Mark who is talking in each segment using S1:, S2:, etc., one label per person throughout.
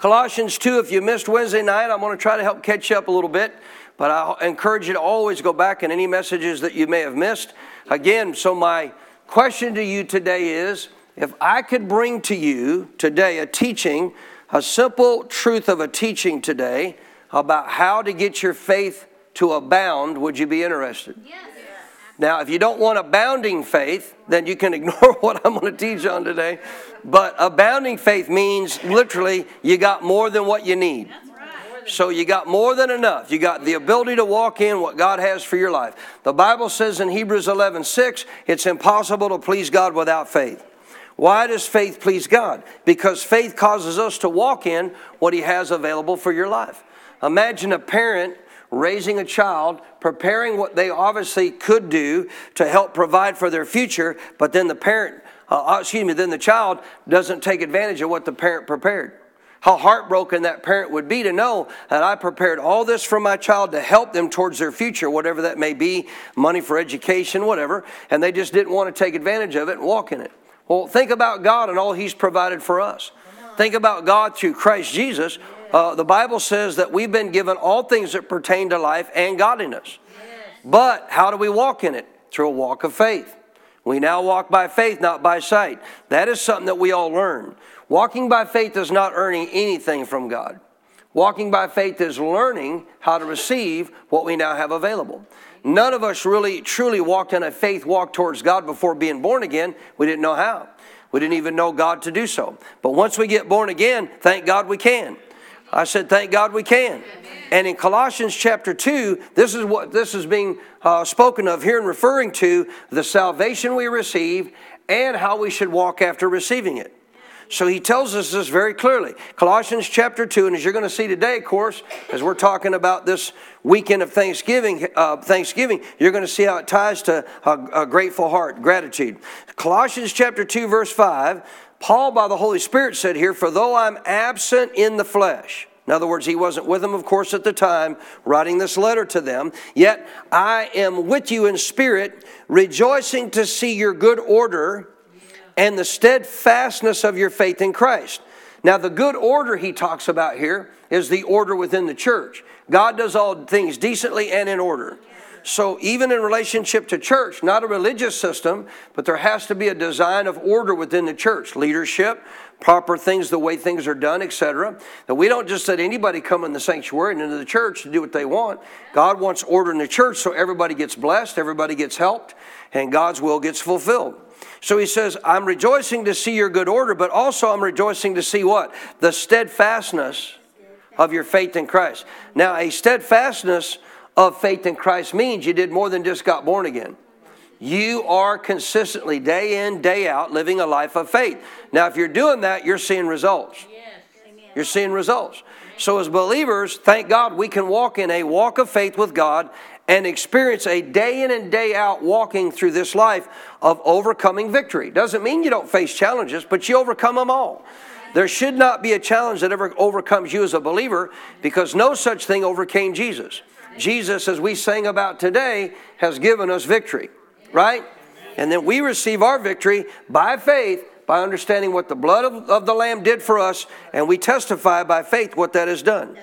S1: Colossians 2, if you missed Wednesday night, I'm going to try to help catch you up a little bit. But I encourage you to always go back in any messages that you may have missed. Again, so my question to you today is if I could bring to you today a teaching, a simple truth of a teaching today about how to get your faith to abound, would you be interested? Yes. Now, if you don't want abounding faith, then you can ignore what I'm going to teach on today. But abounding faith means literally you got more than what you need. So you got more than enough. You got the ability to walk in what God has for your life. The Bible says in Hebrews 11 6, it's impossible to please God without faith. Why does faith please God? Because faith causes us to walk in what He has available for your life. Imagine a parent raising a child, preparing what they obviously could do to help provide for their future, but then the parent, uh, uh, excuse me, then the child doesn't take advantage of what the parent prepared. How heartbroken that parent would be to know that I prepared all this for my child to help them towards their future, whatever that may be, money for education, whatever, and they just didn't want to take advantage of it and walk in it. Well, think about God and all He's provided for us. Think about God through Christ Jesus uh, the Bible says that we've been given all things that pertain to life and godliness. But how do we walk in it? Through a walk of faith. We now walk by faith, not by sight. That is something that we all learn. Walking by faith is not earning anything from God. Walking by faith is learning how to receive what we now have available. None of us really truly walked in a faith walk towards God before being born again. We didn't know how. We didn't even know God to do so. But once we get born again, thank God we can. I said, thank God we can. And in Colossians chapter 2, this is what this is being uh, spoken of here and referring to the salvation we receive and how we should walk after receiving it. So he tells us this very clearly. Colossians chapter 2, and as you're going to see today, of course, as we're talking about this weekend of Thanksgiving, uh, Thanksgiving, you're going to see how it ties to a, a grateful heart, gratitude. Colossians chapter 2, verse 5 Paul, by the Holy Spirit, said here, For though I'm absent in the flesh, in other words, he wasn't with them, of course, at the time, writing this letter to them. Yet I am with you in spirit, rejoicing to see your good order and the steadfastness of your faith in Christ. Now, the good order he talks about here is the order within the church. God does all things decently and in order. So, even in relationship to church, not a religious system, but there has to be a design of order within the church leadership, proper things, the way things are done, etc. That we don't just let anybody come in the sanctuary and into the church to do what they want. God wants order in the church so everybody gets blessed, everybody gets helped, and God's will gets fulfilled. So he says, I'm rejoicing to see your good order, but also I'm rejoicing to see what? The steadfastness of your faith in Christ. Now, a steadfastness of faith in Christ means you did more than just got born again. You are consistently, day in, day out, living a life of faith. Now, if you're doing that, you're seeing results. You're seeing results. So, as believers, thank God we can walk in a walk of faith with God and experience a day in and day out walking through this life of overcoming victory. Doesn't mean you don't face challenges, but you overcome them all. There should not be a challenge that ever overcomes you as a believer because no such thing overcame Jesus. Jesus, as we sang about today, has given us victory, right? And then we receive our victory by faith, by understanding what the blood of, of the Lamb did for us, and we testify by faith what that has done.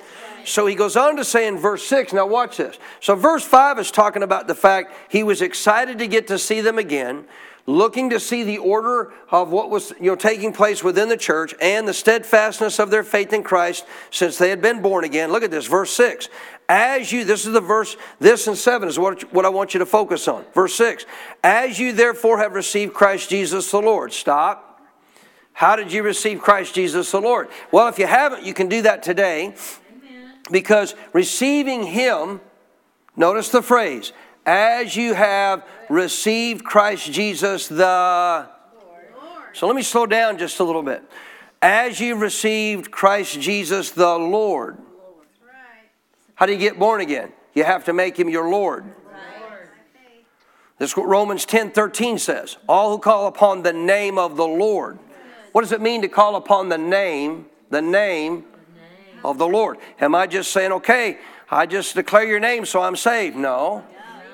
S1: So he goes on to say in verse 6, now watch this. So verse 5 is talking about the fact he was excited to get to see them again looking to see the order of what was you know, taking place within the church and the steadfastness of their faith in Christ since they had been born again. Look at this, verse 6. As you, this is the verse, this and 7 is what, what I want you to focus on. Verse 6. As you therefore have received Christ Jesus the Lord. Stop. How did you receive Christ Jesus the Lord? Well, if you haven't, you can do that today because receiving Him, notice the phrase, as you have received Christ Jesus the So let me slow down just a little bit. As you received Christ Jesus the Lord. How do you get born again? You have to make him your Lord. This is what Romans 10 13 says. All who call upon the name of the Lord. What does it mean to call upon the name, the name of the Lord? Am I just saying, okay, I just declare your name so I'm saved? No.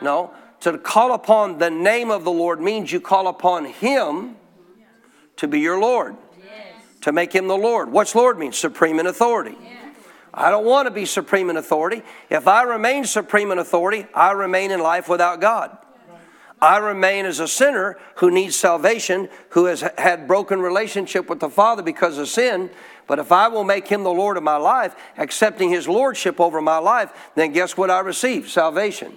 S1: No. To call upon the name of the Lord means you call upon Him to be your Lord, to make Him the Lord. What's Lord mean? Supreme in authority. I don't want to be supreme in authority. If I remain supreme in authority, I remain in life without God. I remain as a sinner who needs salvation, who has had broken relationship with the Father because of sin. But if I will make him the Lord of my life, accepting his lordship over my life, then guess what I receive? Salvation.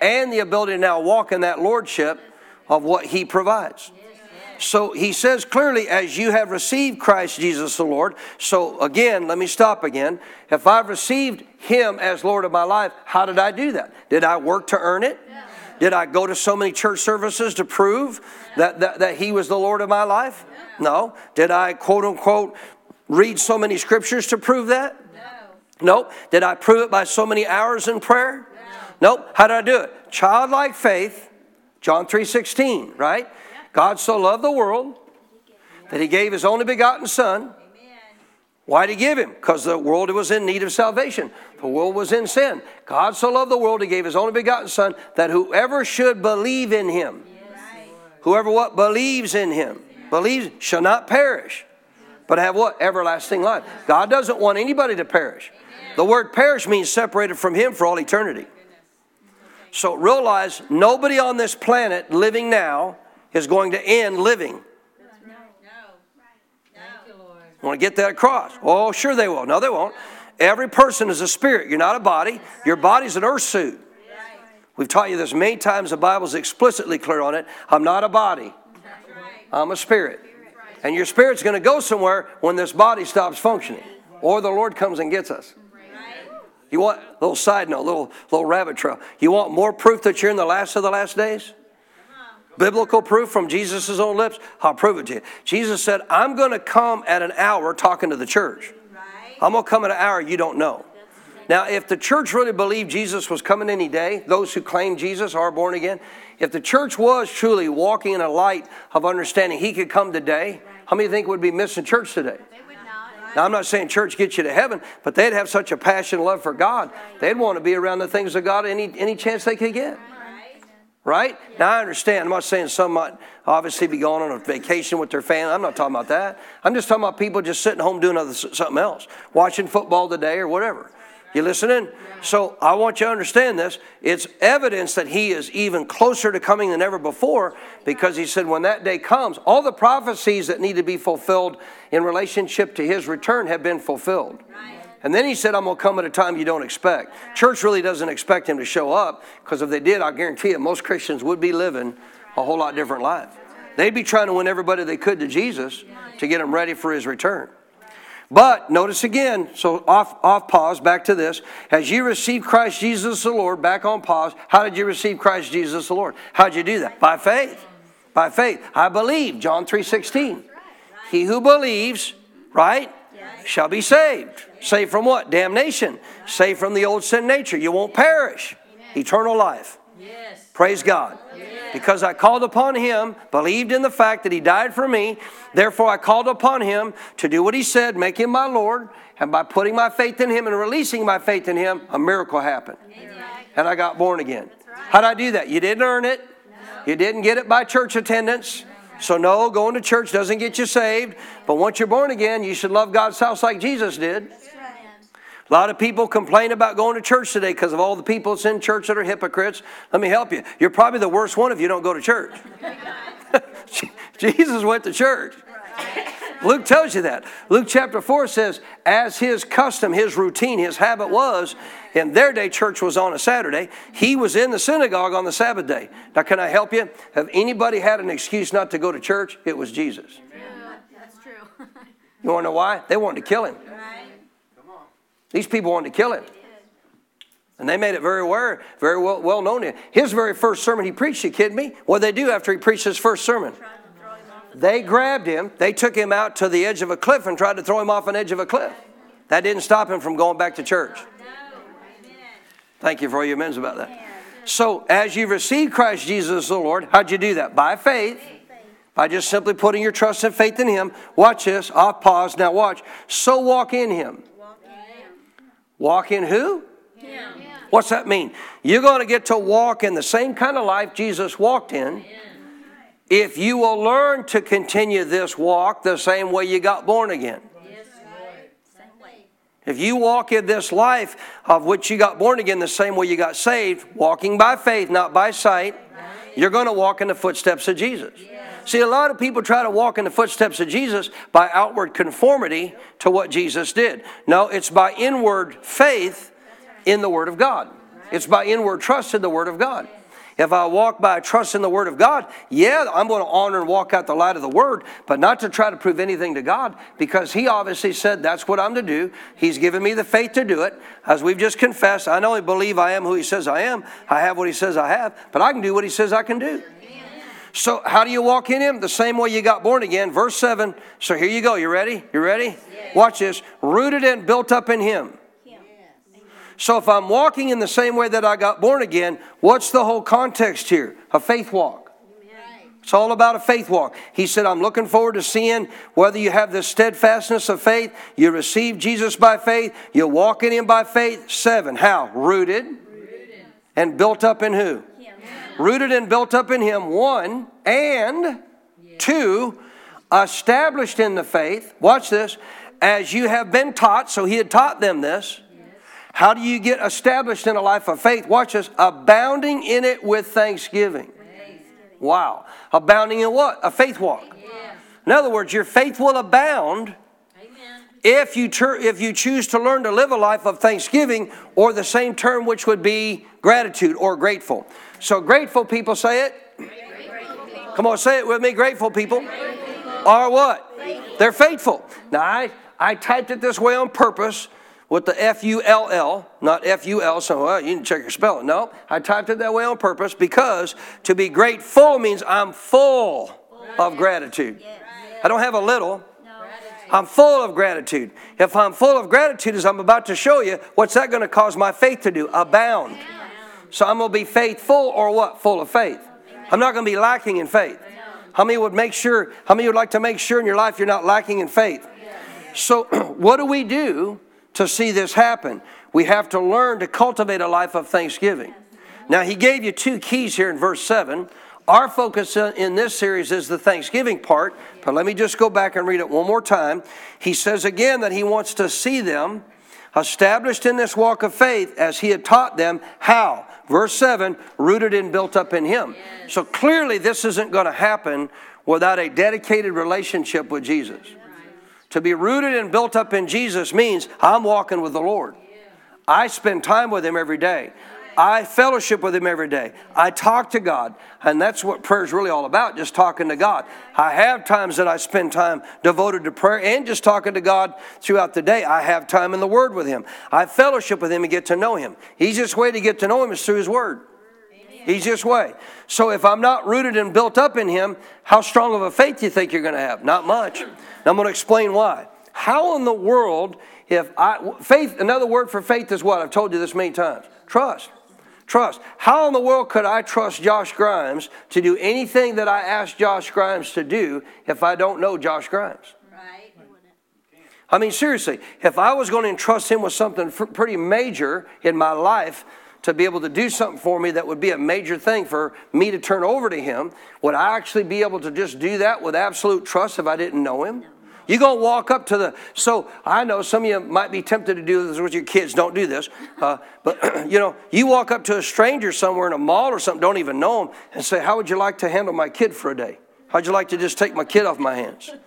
S1: And the ability to now walk in that lordship of what he provides. So he says clearly, as you have received Christ Jesus the Lord. So again, let me stop again. If I've received him as Lord of my life, how did I do that? Did I work to earn it? Did I go to so many church services to prove that, that, that he was the Lord of my life? No. Did I, quote unquote, read so many scriptures to prove that? No. Nope. Did I prove it by so many hours in prayer? No. Nope. How did I do it? Childlike faith, John 3.16, right? God so loved the world that he gave his only begotten son. Why did he give him? Because the world was in need of salvation. The world was in sin. God so loved the world, he gave his only begotten son that whoever should believe in him, whoever what believes in him, believes shall not perish, but have what? Everlasting life. God doesn't want anybody to perish. The word perish means separated from Him for all eternity. So realize nobody on this planet living now is going to end living. I want to get that across. Oh, sure they will. No, they won't. Every person is a spirit. You're not a body. Your body's an earth suit. We've taught you this many times. The Bible's explicitly clear on it. I'm not a body. I'm a spirit. And your spirit's going to go somewhere when this body stops functioning or the Lord comes and gets us. You want, a little side note, little, little rabbit trail. You want more proof that you're in the last of the last days? Biblical proof from Jesus' own lips? I'll prove it to you. Jesus said, I'm going to come at an hour talking to the church. I'm going to come at an hour you don't know. Now, if the church really believed Jesus was coming any day, those who claim Jesus are born again, if the church was truly walking in a light of understanding he could come today, how many think would be missing church today? Now, I'm not saying church gets you to heaven, but they'd have such a passion and love for God, they'd want to be around the things of God any, any chance they could get. Right? Now, I understand. I'm not saying some might obviously be going on a vacation with their family. I'm not talking about that. I'm just talking about people just sitting home doing other, something else, watching football today or whatever. You listening? So I want you to understand this. It's evidence that he is even closer to coming than ever before because he said, when that day comes, all the prophecies that need to be fulfilled in relationship to his return have been fulfilled. And then he said, I'm going to come at a time you don't expect. Church really doesn't expect him to show up because if they did, I guarantee you, most Christians would be living a whole lot different life. They'd be trying to win everybody they could to Jesus to get them ready for his return. But notice again, so off, off pause, back to this. As you receive Christ Jesus the Lord, back on pause, how did you receive Christ Jesus the Lord? How did you do that? By faith. By faith. I believe, John 3.16. He who believes, right, shall be saved. Saved from what? Damnation. Saved from the old sin nature. You won't perish. Eternal life. Praise God. Because I called upon him, believed in the fact that he died for me, therefore I called upon him to do what he said, make him my Lord, and by putting my faith in him and releasing my faith in him, a miracle happened. And I got born again. How'd I do that? You didn't earn it. You didn't get it by church attendance. So, no, going to church doesn't get you saved. But once you're born again, you should love God's house like Jesus did. A lot of people complain about going to church today because of all the people that's in church that are hypocrites. Let me help you. You're probably the worst one if you don't go to church. Jesus went to church. Luke tells you that. Luke chapter 4 says, as his custom, his routine, his habit was, in their day, church was on a Saturday. He was in the synagogue on the Sabbath day. Now, can I help you? Have anybody had an excuse not to go to church? It was Jesus.
S2: That's true.
S1: you want to know why? They wanted to kill him. These people wanted to kill him. And they made it very aware, very well, well known. His very first sermon he preached, you kidding me? What did they do after he preached his first sermon? They grabbed him, they took him out to the edge of a cliff and tried to throw him off an edge of a cliff. That didn't stop him from going back to church. Thank you for all your amens about that. So, as you receive Christ Jesus the Lord, how'd you do that? By faith. By just simply putting your trust and faith in Him. Watch this. I'll pause. Now, watch. So walk in Him. Walk in who? Him. What's that mean? You're going to get to walk in the same kind of life Jesus walked in if you will learn to continue this walk the same way you got born again. If you walk in this life of which you got born again the same way you got saved, walking by faith, not by sight, you're going to walk in the footsteps of Jesus. See, a lot of people try to walk in the footsteps of Jesus by outward conformity to what Jesus did. No, it's by inward faith in the Word of God. It's by inward trust in the Word of God. If I walk by trust in the Word of God, yeah, I'm going to honor and walk out the light of the Word, but not to try to prove anything to God because He obviously said that's what I'm to do. He's given me the faith to do it. As we've just confessed, I only believe I am who He says I am. I have what He says I have, but I can do what He says I can do. So, how do you walk in Him? The same way you got born again. Verse 7. So, here you go. You ready? You ready? Watch this. Rooted and built up in Him. So if I'm walking in the same way that I got born again, what's the whole context here? A faith walk. It's all about a faith walk. He said, I'm looking forward to seeing whether you have the steadfastness of faith, you receive Jesus by faith, you walk in Him by faith. Seven, how? Rooted, Rooted. and built up in who? Rooted and built up in Him. One, and two, established in the faith. Watch this. As you have been taught, so He had taught them this how do you get established in a life of faith? Watch this. Abounding in it with thanksgiving. Wow. Abounding in what? A faith walk. In other words, your faith will abound if you, ter- if you choose to learn to live a life of thanksgiving, or the same term, which would be gratitude or grateful. So, grateful people say it. Come on, say it with me. Grateful people are what? They're faithful. Now, I, I typed it this way on purpose with the F U L L, not F U L, so well, you didn't check your spelling. No, I typed it that way on purpose because to be grateful means I'm full of gratitude. I don't have a little. I'm full of gratitude. If I'm full of gratitude, as I'm about to show you, what's that going to cause my faith to do? Abound. So I'm going to be faithful or what? Full of faith. I'm not going to be lacking in faith. How many would make sure, how many would like to make sure in your life you're not lacking in faith? So, what do we do to see this happen. We have to learn to cultivate a life of thanksgiving. Now, he gave you two keys here in verse 7. Our focus in this series is the Thanksgiving part, but let me just go back and read it one more time. He says again that he wants to see them established in this walk of faith as he had taught them. How? Verse 7 rooted and built up in him. So clearly, this isn't going to happen without a dedicated relationship with Jesus. To be rooted and built up in Jesus means I'm walking with the Lord. I spend time with Him every day. I fellowship with Him every day. I talk to God. And that's what prayer is really all about, just talking to God. I have times that I spend time devoted to prayer and just talking to God throughout the day. I have time in the Word with Him. I fellowship with Him and get to know Him. Easiest way to get to know Him is through His Word. Easiest way. So if I'm not rooted and built up in Him, how strong of a faith do you think you're going to have? Not much. Now I'm going to explain why. How in the world, if I, faith, another word for faith is what? I've told you this many times trust. Trust. How in the world could I trust Josh Grimes to do anything that I ask Josh Grimes to do if I don't know Josh Grimes? Right. I mean, seriously, if I was going to entrust him with something pretty major in my life, to be able to do something for me that would be a major thing for me to turn over to him, would I actually be able to just do that with absolute trust if I didn't know him? You're going to walk up to the. So I know some of you might be tempted to do this with your kids. Don't do this. Uh, but, you know, you walk up to a stranger somewhere in a mall or something, don't even know them, and say, How would you like to handle my kid for a day? How'd you like to just take my kid off my hands?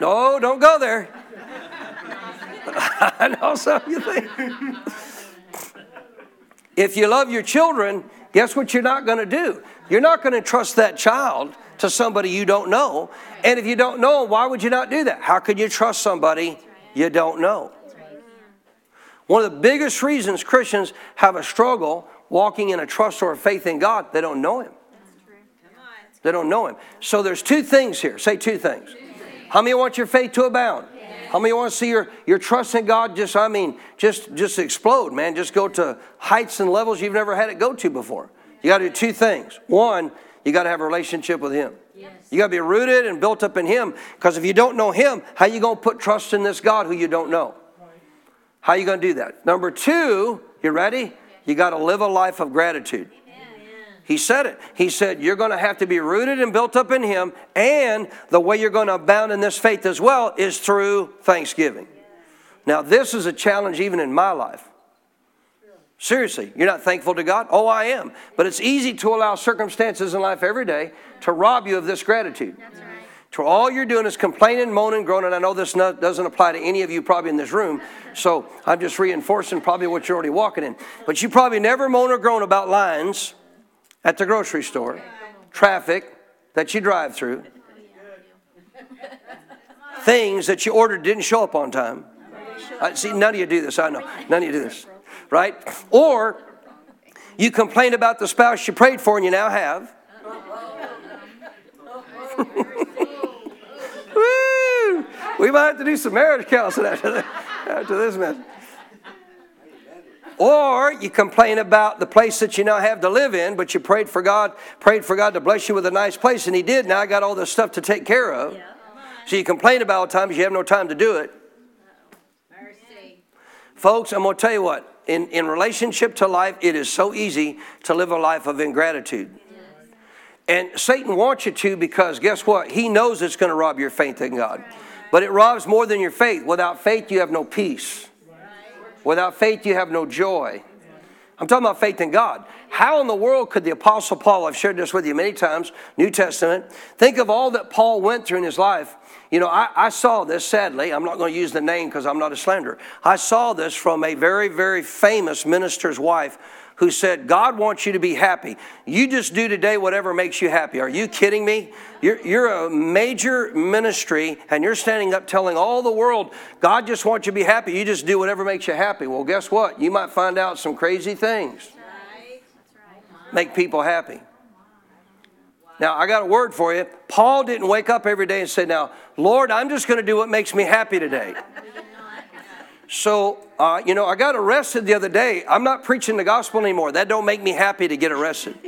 S1: No, don't go there. I know some of you think. If you love your children, guess what you're not going to do? You're not going to trust that child to somebody you don't know. And if you don't know, why would you not do that? How could you trust somebody you don't know? One of the biggest reasons Christians have a struggle walking in a trust or a faith in God, they don't know Him. They don't know Him. So there's two things here. Say two things. How many want your faith to abound? How many want to see your, your trust in God just, I mean, just, just explode, man? Just go to heights and levels you've never had it go to before. You got to do two things. One, you got to have a relationship with Him. You got to be rooted and built up in Him. Because if you don't know Him, how you going to put trust in this God who you don't know? How you going to do that? Number two, you ready? You got to live a life of gratitude. He said it. He said, You're going to have to be rooted and built up in Him, and the way you're going to abound in this faith as well is through thanksgiving. Now, this is a challenge even in my life. Seriously, you're not thankful to God? Oh, I am. But it's easy to allow circumstances in life every day to rob you of this gratitude. That's right. To all you're doing is complaining, moaning, groaning. I know this not, doesn't apply to any of you probably in this room, so I'm just reinforcing probably what you're already walking in. But you probably never moan or groan about lines at the grocery store, traffic that you drive through, things that you ordered didn't show up on time. I, see, none of you do this, I know. None of you do this, right? Or you complain about the spouse you prayed for and you now have. Woo! We might have to do some marriage counseling after, after this message. Or you complain about the place that you now have to live in, but you prayed for God, prayed for God to bless you with a nice place, and He did. Now I got all this stuff to take care of. Yeah. So you complain about all the time you have no time to do it. Mercy. Folks, I'm going to tell you what. In, in relationship to life, it is so easy to live a life of ingratitude. And Satan wants you to because guess what? He knows it's going to rob your faith in God. But it robs more than your faith. Without faith, you have no peace. Without faith, you have no joy. I'm talking about faith in God. How in the world could the Apostle Paul, I've shared this with you many times, New Testament, think of all that Paul went through in his life. You know, I, I saw this sadly. I'm not going to use the name because I'm not a slanderer. I saw this from a very, very famous minister's wife who said, God wants you to be happy. You just do today whatever makes you happy. Are you kidding me? You're, you're a major ministry and you're standing up telling all the world, God just wants you to be happy. You just do whatever makes you happy. Well, guess what? You might find out some crazy things make people happy. Now, I got a word for you. Paul didn't wake up every day and say, Now, Lord, I'm just going to do what makes me happy today. So, uh, you know, I got arrested the other day. I'm not preaching the gospel anymore. That don't make me happy to get arrested.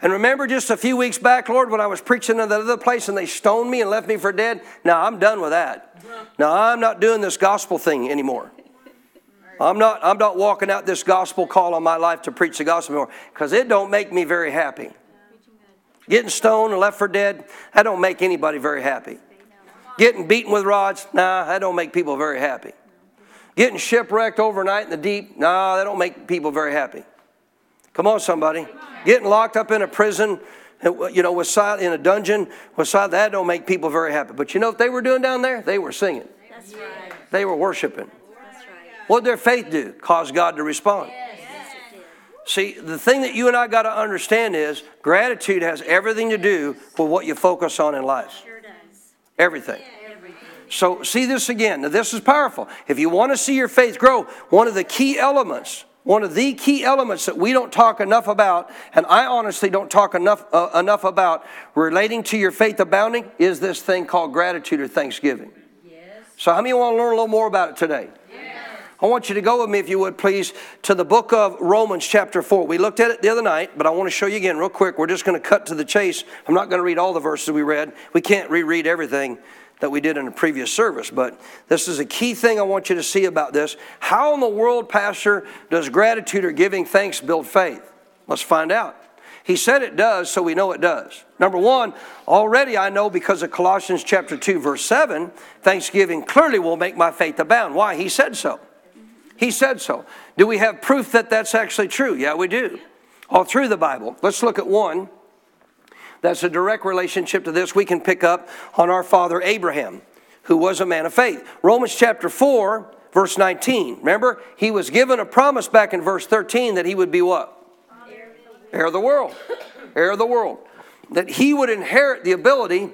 S1: And remember just a few weeks back, Lord, when I was preaching in that other place and they stoned me and left me for dead? Now I'm done with that. Now I'm not doing this gospel thing anymore. I'm not, I'm not walking out this gospel call on my life to preach the gospel anymore because it don't make me very happy. Getting stoned and left for dead, that don't make anybody very happy. Getting beaten with rods, nah, that don't make people very happy. Getting shipwrecked overnight in the deep, nah, that don't make people very happy. Come on, somebody. Getting locked up in a prison, uh, you know, with in a dungeon, with that don't make people very happy. But you know what they were doing down there? They were singing. Right. They were worshiping. That's right. What did their faith do? Cause God to respond. Yes. See, the thing that you and I got to understand is gratitude has everything to do with what you focus on in life. Everything. So, see this again. Now, this is powerful. If you want to see your faith grow, one of the key elements, one of the key elements that we don't talk enough about, and I honestly don't talk enough, uh, enough about relating to your faith abounding, is this thing called gratitude or thanksgiving. Yes. So, how many want to learn a little more about it today? I want you to go with me, if you would, please, to the book of Romans, chapter 4. We looked at it the other night, but I want to show you again, real quick. We're just going to cut to the chase. I'm not going to read all the verses we read. We can't reread everything that we did in a previous service, but this is a key thing I want you to see about this. How in the world, Pastor, does gratitude or giving thanks build faith? Let's find out. He said it does, so we know it does. Number one, already I know because of Colossians chapter 2, verse 7, thanksgiving clearly will make my faith abound. Why? He said so. He said so. Do we have proof that that's actually true? Yeah, we do. All through the Bible. Let's look at one that's a direct relationship to this we can pick up on our father Abraham, who was a man of faith. Romans chapter 4, verse 19. Remember, he was given a promise back in verse 13 that he would be what? Heir of the world. Heir of the world. That he would inherit the ability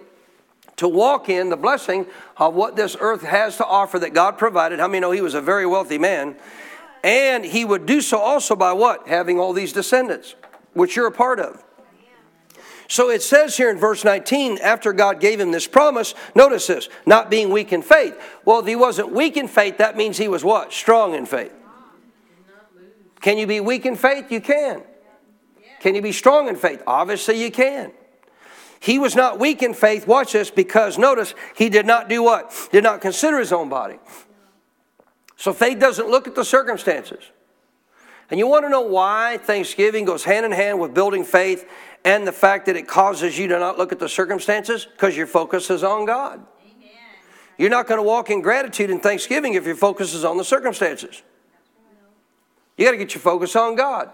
S1: to walk in the blessing of what this earth has to offer that God provided. How many know he was a very wealthy man? And he would do so also by what? Having all these descendants, which you're a part of. So it says here in verse 19, after God gave him this promise, notice this, not being weak in faith. Well, if he wasn't weak in faith, that means he was what? Strong in faith. Can you be weak in faith? You can. Can you be strong in faith? Obviously, you can. He was not weak in faith, watch this, because notice, he did not do what? Did not consider his own body. So faith doesn't look at the circumstances. And you want to know why Thanksgiving goes hand in hand with building faith and the fact that it causes you to not look at the circumstances? Because your focus is on God. Amen. You're not going to walk in gratitude and Thanksgiving if your focus is on the circumstances. You got to get your focus on God.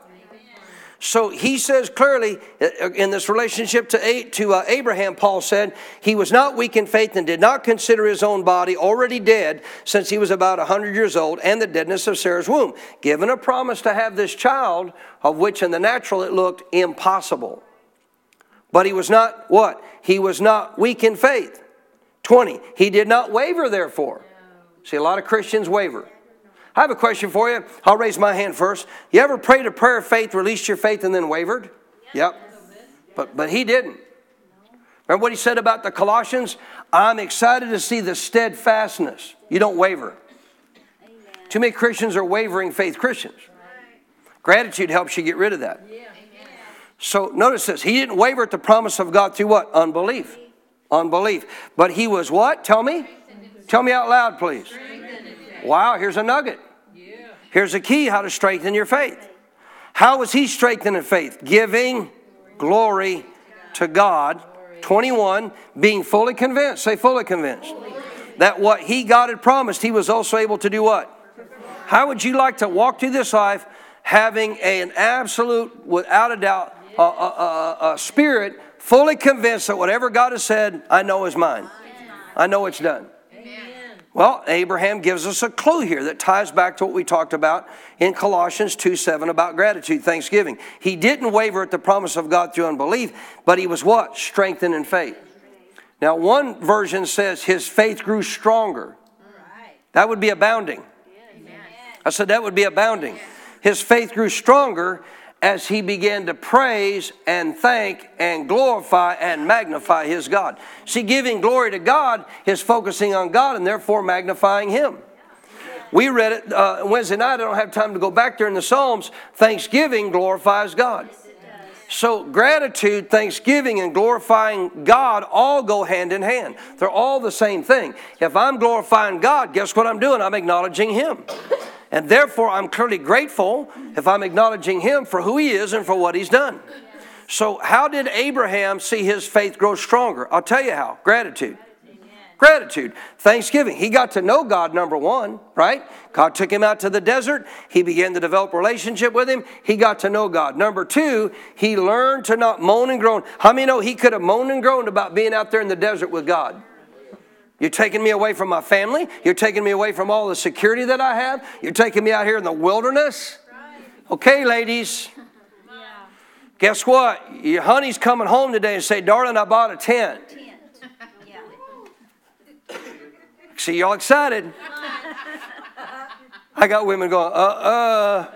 S1: So he says clearly uh, in this relationship to, uh, Abraham, Paul said, he was not weak in faith and did not consider his own body already dead since he was about 100 years old and the deadness of Sarah's womb, given a promise to have this child, of which in the natural it looked impossible. But he was not what? He was not weak in faith. 20. He did not waver, therefore. See, a lot of Christians waver. I have a question for you. I'll raise my hand first. You ever prayed a prayer of faith, released your faith, and then wavered? Yep. But, but he didn't. Remember what he said about the Colossians? I'm excited to see the steadfastness. You don't waver. Too many Christians are wavering faith Christians. Gratitude helps you get rid of that. So notice this. He didn't waver at the promise of God through what? Unbelief. Unbelief. But he was what? Tell me. Tell me out loud, please. Wow, here's a nugget. Here's a key how to strengthen your faith. How was he strengthening faith? Giving glory to God. 21, being fully convinced, say fully convinced, that what he God had promised, he was also able to do what? How would you like to walk through this life having an absolute, without a doubt, a, a, a, a spirit fully convinced that whatever God has said, I know is mine. I know it's done. Well, Abraham gives us a clue here that ties back to what we talked about in Colossians 2 7 about gratitude, thanksgiving. He didn't waver at the promise of God through unbelief, but he was what? Strengthened in faith. Now, one version says his faith grew stronger. That would be abounding. I said that would be abounding. His faith grew stronger as he began to praise and thank and glorify and magnify his God. See, giving glory to God is focusing on God and therefore magnifying him. We read it uh, Wednesday night. I don't have time to go back there in the Psalms. Thanksgiving glorifies God. So, gratitude, thanksgiving, and glorifying God all go hand in hand. They're all the same thing. If I'm glorifying God, guess what I'm doing? I'm acknowledging Him. And therefore, I'm clearly grateful if I'm acknowledging him for who he is and for what he's done. So, how did Abraham see his faith grow stronger? I'll tell you how gratitude. Gratitude, thanksgiving. He got to know God, number one, right? God took him out to the desert. He began to develop relationship with him. He got to know God. Number two, he learned to not moan and groan. How many know he could have moaned and groaned about being out there in the desert with God? You're taking me away from my family. You're taking me away from all the security that I have. You're taking me out here in the wilderness. Okay, ladies. Guess what? Your honey's coming home today and say, darling, I bought a tent. See, y'all excited. I got women going, uh uh.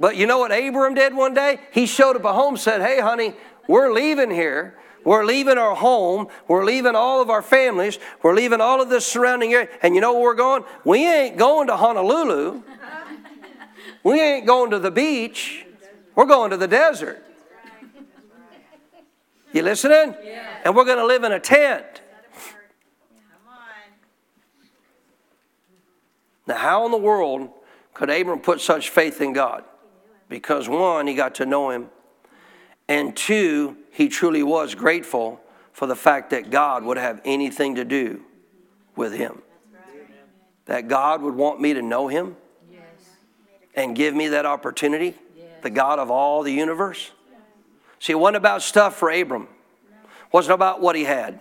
S1: But you know what Abram did one day? He showed up at home and said, hey, honey, we're leaving here. We're leaving our home. We're leaving all of our families. We're leaving all of this surrounding area. And you know where we're going? We ain't going to Honolulu. We ain't going to the beach. We're going to the desert. You listening? And we're going to live in a tent. Now, how in the world could Abram put such faith in God? Because one, he got to know him. And two, he truly was grateful for the fact that God would have anything to do with him. That God would want me to know him and give me that opportunity, the God of all the universe. See, it wasn't about stuff for Abram. It wasn't about what he had.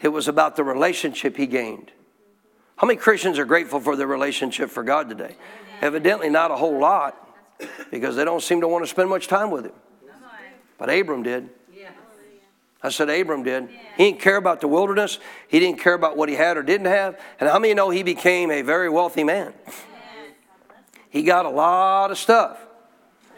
S1: It was about the relationship he gained. How many Christians are grateful for their relationship for God today? Evidently, not a whole lot because they don't seem to want to spend much time with him. But Abram did. I said Abram did. He didn't care about the wilderness. He didn't care about what he had or didn't have. And how many know he became a very wealthy man? He got a lot of stuff.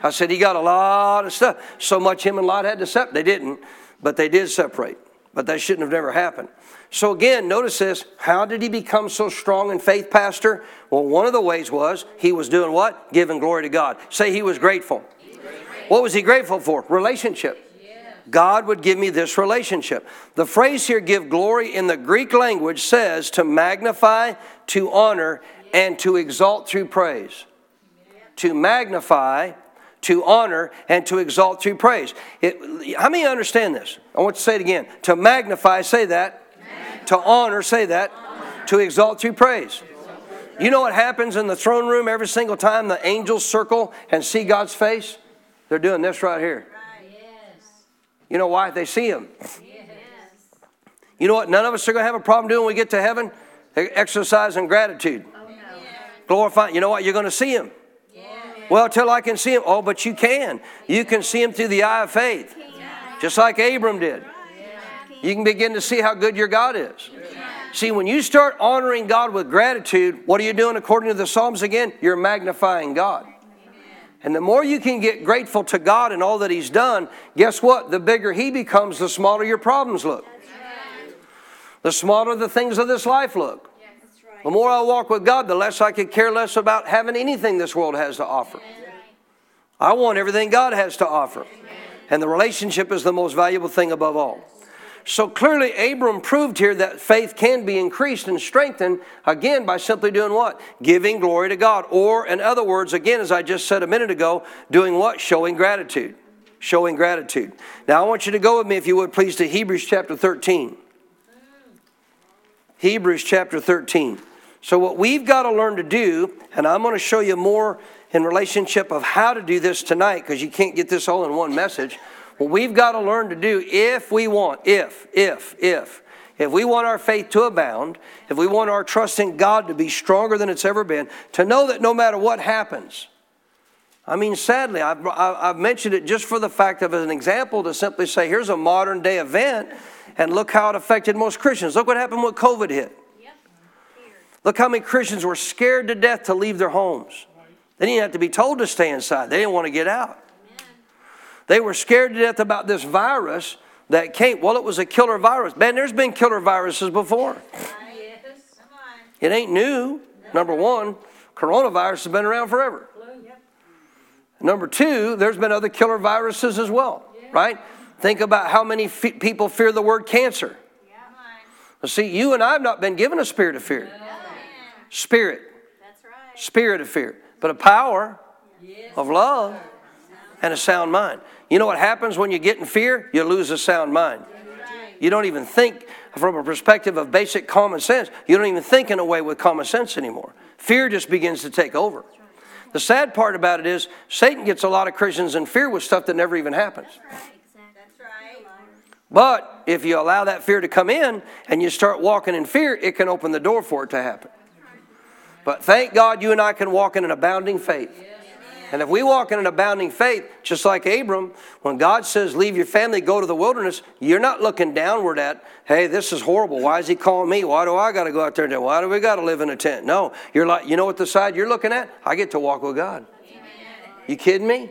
S1: I said, He got a lot of stuff. So much him and Lot had to separate. They didn't, but they did separate. But that shouldn't have never happened. So again, notice this. How did he become so strong in faith, Pastor? Well, one of the ways was he was doing what? Giving glory to God. Say he was grateful. What was he grateful for? Relationship. God would give me this relationship. The phrase here, give glory, in the Greek language says to magnify, to honor, and to exalt through praise. To magnify, to honor, and to exalt through praise. It, how many understand this? I want to say it again. To magnify, say that. To honor, say that. To exalt through praise. You know what happens in the throne room every single time the angels circle and see God's face? They're doing this right here. You know why? They see Him. You know what? None of us are going to have a problem doing when we get to heaven? Exercising gratitude. Oh, Glorifying. You know what? You're going to see Him. Well, till I can see Him. Oh, but you can. You can see Him through the eye of faith, just like Abram did. You can begin to see how good your God is. See, when you start honoring God with gratitude, what are you doing according to the Psalms again? You're magnifying God. And the more you can get grateful to God and all that He's done, guess what? The bigger He becomes, the smaller your problems look. The smaller the things of this life look. The more I walk with God, the less I could care less about having anything this world has to offer. I want everything God has to offer. And the relationship is the most valuable thing above all. So clearly, Abram proved here that faith can be increased and strengthened again by simply doing what? Giving glory to God. Or, in other words, again, as I just said a minute ago, doing what? Showing gratitude. Showing gratitude. Now, I want you to go with me, if you would please, to Hebrews chapter 13. Hebrews chapter 13. So, what we've got to learn to do, and I'm going to show you more in relationship of how to do this tonight because you can't get this all in one message. What we've got to learn to do if we want, if, if, if, if we want our faith to abound, if we want our trust in God to be stronger than it's ever been, to know that no matter what happens, I mean, sadly, I've, I've mentioned it just for the fact of an example to simply say, here's a modern day event, and look how it affected most Christians. Look what happened when COVID hit. Look how many Christians were scared to death to leave their homes. They didn't have to be told to stay inside, they didn't want to get out. They were scared to death about this virus that came. Well, it was a killer virus. Man, there's been killer viruses before. It ain't new. Number one, coronavirus has been around forever. Number two, there's been other killer viruses as well, right? Think about how many f- people fear the word cancer. See, you and I have not been given a spirit of fear. Spirit. Spirit of fear. But a power of love and a sound mind. You know what happens when you get in fear? You lose a sound mind. You don't even think from a perspective of basic common sense. You don't even think in a way with common sense anymore. Fear just begins to take over. The sad part about it is Satan gets a lot of Christians in fear with stuff that never even happens. But if you allow that fear to come in and you start walking in fear, it can open the door for it to happen. But thank God you and I can walk in an abounding faith. And if we walk in an abounding faith, just like Abram, when God says, Leave your family, go to the wilderness, you're not looking downward at, Hey, this is horrible. Why is he calling me? Why do I got to go out there and do Why do we got to live in a tent? No, you're like, you know what the side you're looking at? I get to walk with God. You kidding me?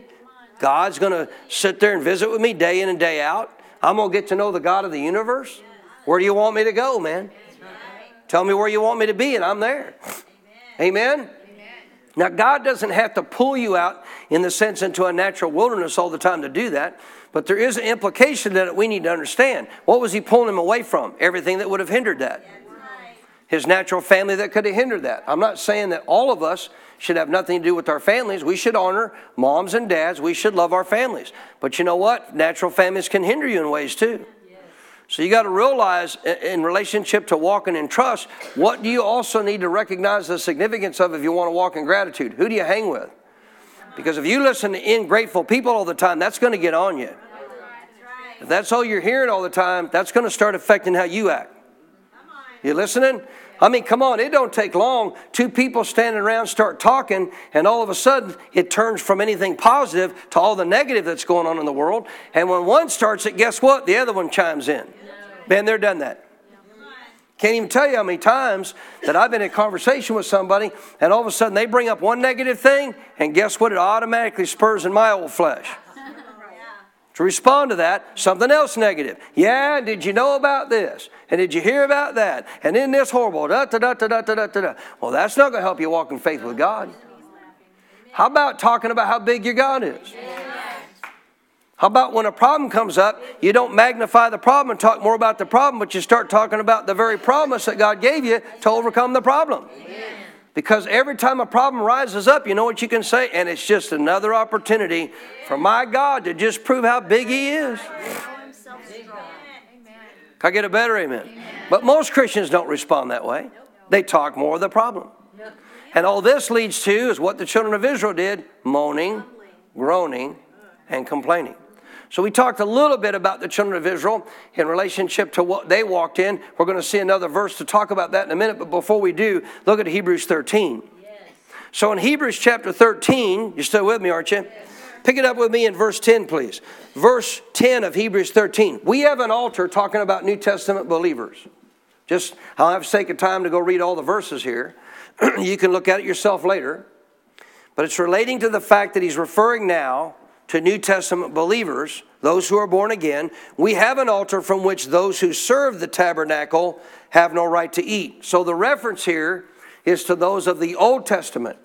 S1: God's going to sit there and visit with me day in and day out. I'm going to get to know the God of the universe. Where do you want me to go, man? Tell me where you want me to be, and I'm there. Amen. Now, God doesn't have to pull you out in the sense into a natural wilderness all the time to do that, but there is an implication that we need to understand. What was He pulling him away from? Everything that would have hindered that. His natural family that could have hindered that. I'm not saying that all of us should have nothing to do with our families. We should honor moms and dads. We should love our families. But you know what? Natural families can hinder you in ways too. So you got to realize in relationship to walking in trust, what do you also need to recognize the significance of if you want to walk in gratitude? Who do you hang with? Because if you listen to ingrateful people all the time, that's going to get on you. If that's all you're hearing all the time, that's going to start affecting how you act. You listening? I mean, come on, it don't take long. Two people standing around start talking, and all of a sudden it turns from anything positive to all the negative that's going on in the world. And when one starts it, guess what? The other one chimes in. Been there, done that. Can't even tell you how many times that I've been in conversation with somebody and all of a sudden they bring up one negative thing, and guess what? It automatically spurs in my old flesh. To respond to that, something else negative. Yeah, did you know about this? And did you hear about that? And isn't this horrible? Da, da, da, da, da, da, da, da. Well, that's not going to help you walk in faith with God. How about talking about how big your God is? How about when a problem comes up, you don't magnify the problem and talk more about the problem, but you start talking about the very promise that God gave you to overcome the problem? Amen. Because every time a problem rises up, you know what you can say? And it's just another opportunity for my God to just prove how big He is. Can I get a better amen? But most Christians don't respond that way. They talk more of the problem. And all this leads to is what the children of Israel did moaning, groaning, and complaining. So we talked a little bit about the children of Israel in relationship to what they walked in. We're going to see another verse to talk about that in a minute, but before we do, look at Hebrews 13. Yes. So in Hebrews chapter 13, you're still with me, aren't you? Yes. Pick it up with me in verse 10, please. Verse 10 of Hebrews 13. We have an altar talking about New Testament believers. Just, I'll have sake of time to go read all the verses here. you can look at it yourself later. But it's relating to the fact that he's referring now to New Testament believers, those who are born again, we have an altar from which those who serve the tabernacle have no right to eat. So the reference here is to those of the Old Testament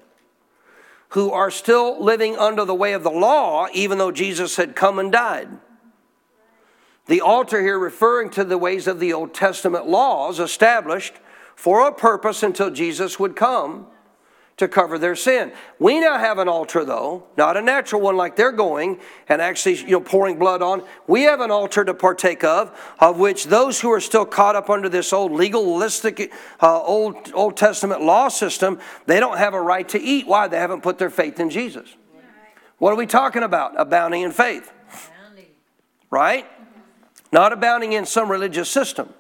S1: who are still living under the way of the law, even though Jesus had come and died. The altar here referring to the ways of the Old Testament laws established for a purpose until Jesus would come to cover their sin. We now have an altar, though, not a natural one like they're going and actually you know, pouring blood on. We have an altar to partake of, of which those who are still caught up under this old legalistic, uh, old, old Testament law system, they don't have a right to eat. Why? They haven't put their faith in Jesus. What are we talking about? Abounding in faith. Right? Not abounding in some religious system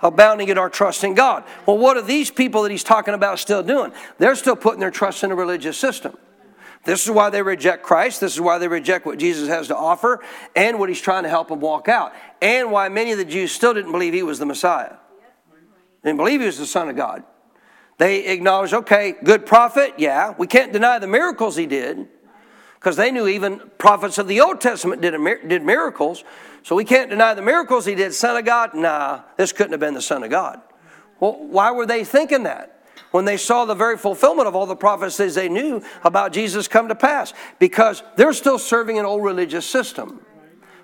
S1: abounding in our trust in God. Well, what are these people that he's talking about still doing? They're still putting their trust in a religious system. This is why they reject Christ. This is why they reject what Jesus has to offer and what he's trying to help them walk out. And why many of the Jews still didn't believe he was the Messiah. They didn't believe he was the Son of God. They acknowledged, okay, good prophet, yeah. We can't deny the miracles he did because they knew even prophets of the Old Testament did, did miracles. So we can't deny the miracles he did. Son of God? Nah, this couldn't have been the Son of God. Well, why were they thinking that? When they saw the very fulfillment of all the prophecies they knew about Jesus come to pass. Because they're still serving an old religious system.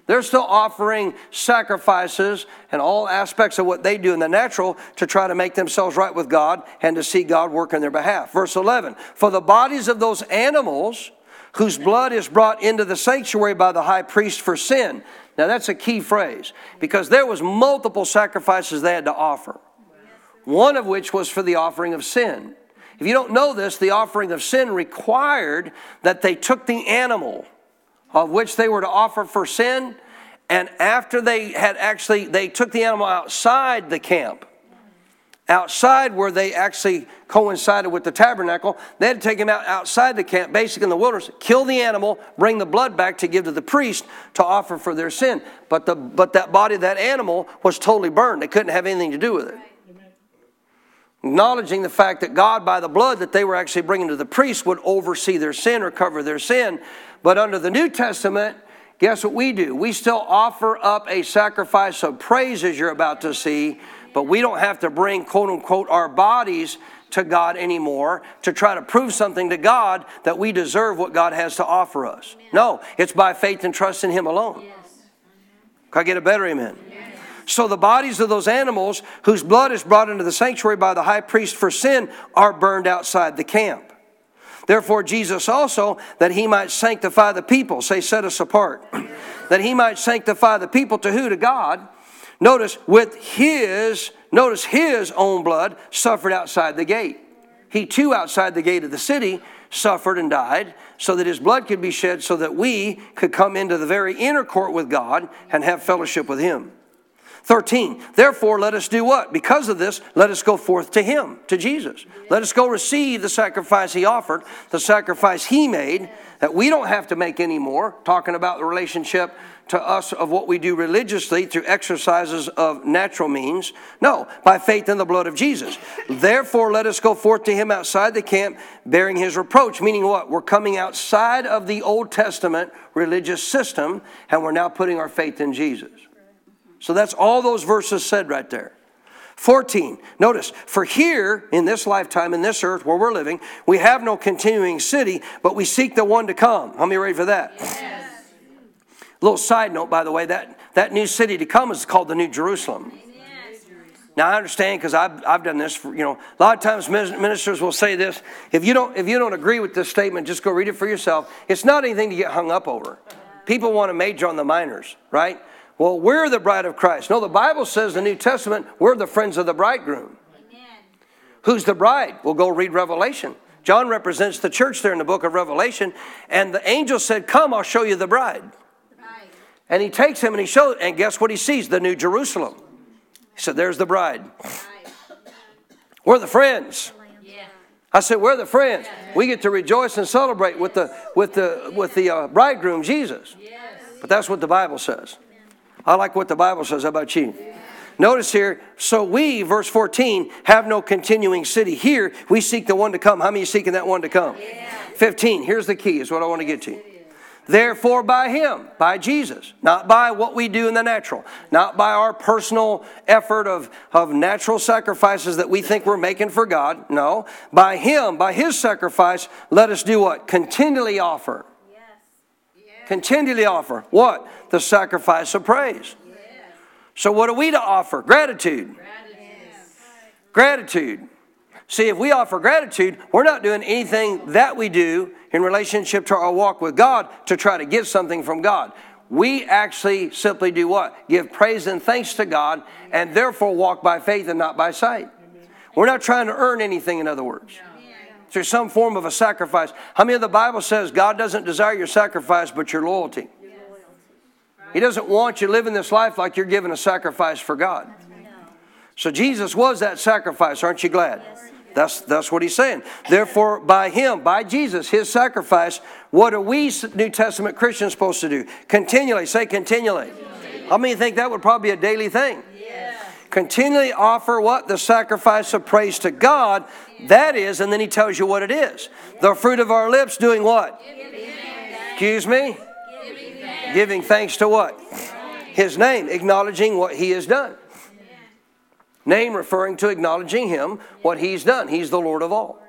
S1: They're still offering sacrifices and all aspects of what they do in the natural to try to make themselves right with God and to see God work on their behalf. Verse 11 For the bodies of those animals whose blood is brought into the sanctuary by the high priest for sin. Now that's a key phrase because there was multiple sacrifices they had to offer. One of which was for the offering of sin. If you don't know this, the offering of sin required that they took the animal of which they were to offer for sin and after they had actually they took the animal outside the camp outside where they actually coincided with the tabernacle. They had to take him out outside the camp, basically in the wilderness, kill the animal, bring the blood back to give to the priest to offer for their sin. But, the, but that body that animal was totally burned. They couldn't have anything to do with it. Acknowledging the fact that God, by the blood that they were actually bringing to the priest, would oversee their sin or cover their sin. But under the New Testament, guess what we do? We still offer up a sacrifice of praise, as you're about to see, but we don't have to bring, quote unquote, our bodies to God anymore to try to prove something to God that we deserve what God has to offer us. No, it's by faith and trust in Him alone. Can I get a better amen? So the bodies of those animals whose blood is brought into the sanctuary by the high priest for sin are burned outside the camp. Therefore, Jesus also, that he might sanctify the people, say, set us apart, that he might sanctify the people to who? To God Notice, with his, notice his own blood suffered outside the gate. He too, outside the gate of the city, suffered and died so that his blood could be shed so that we could come into the very inner court with God and have fellowship with him. 13. Therefore, let us do what? Because of this, let us go forth to Him, to Jesus. Let us go receive the sacrifice He offered, the sacrifice He made, that we don't have to make anymore. Talking about the relationship to us of what we do religiously through exercises of natural means. No, by faith in the blood of Jesus. Therefore, let us go forth to him outside the camp bearing his reproach. Meaning what? We're coming outside of the Old Testament religious system and we're now putting our faith in Jesus. So that's all those verses said right there. 14. Notice, for here in this lifetime, in this earth where we're living, we have no continuing city, but we seek the one to come. How many ready for that? Yes. Little side note, by the way, that, that new city to come is called the New Jerusalem. Now I understand because I've, I've done this. For, you know, a lot of times ministers will say this. If you don't if you don't agree with this statement, just go read it for yourself. It's not anything to get hung up over. People want to major on the minors, right? Well, we're the bride of Christ. No, the Bible says the New Testament, we're the friends of the bridegroom. Amen. Who's the bride? We'll go read Revelation. John represents the church there in the book of Revelation, and the angel said, Come, I'll show you the bride. And he takes him and he shows, and guess what he sees? The New Jerusalem. He said, There's the bride. We're the friends. I said, We're the friends. We get to rejoice and celebrate with the with the with the uh, bridegroom Jesus. But that's what the Bible says. I like what the Bible says. How about you? Notice here, so we, verse 14, have no continuing city. Here, we seek the one to come. How many seeking that one to come? 15, here's the key, is what I want to get to. Therefore, by Him, by Jesus, not by what we do in the natural, not by our personal effort of, of natural sacrifices that we think we're making for God. No, by Him, by His sacrifice, let us do what? Continually offer Continually offer what? The sacrifice of praise. So, what are we to offer? Gratitude. Gratitude. See, if we offer gratitude, we're not doing anything that we do in relationship to our walk with God to try to get something from God. We actually simply do what? Give praise and thanks to God and therefore walk by faith and not by sight. We're not trying to earn anything, in other words through some form of a sacrifice. How many of the Bible says God doesn't desire your sacrifice but your loyalty? He doesn't want you living this life like you're giving a sacrifice for God. So Jesus was that sacrifice. Aren't you glad? That's, that's what he's saying. Therefore, by him, by Jesus, his sacrifice, what are we New Testament Christians supposed to do? Continually. Say continually. How many think that would probably be a daily thing? Continually offer what? The sacrifice of praise to God. That is, and then he tells you what it is. The fruit of our lips doing what? Excuse me? Giving thanks. Giving thanks to what? His name, acknowledging what he has done. Name referring to acknowledging him, what he's done. He's the Lord of all.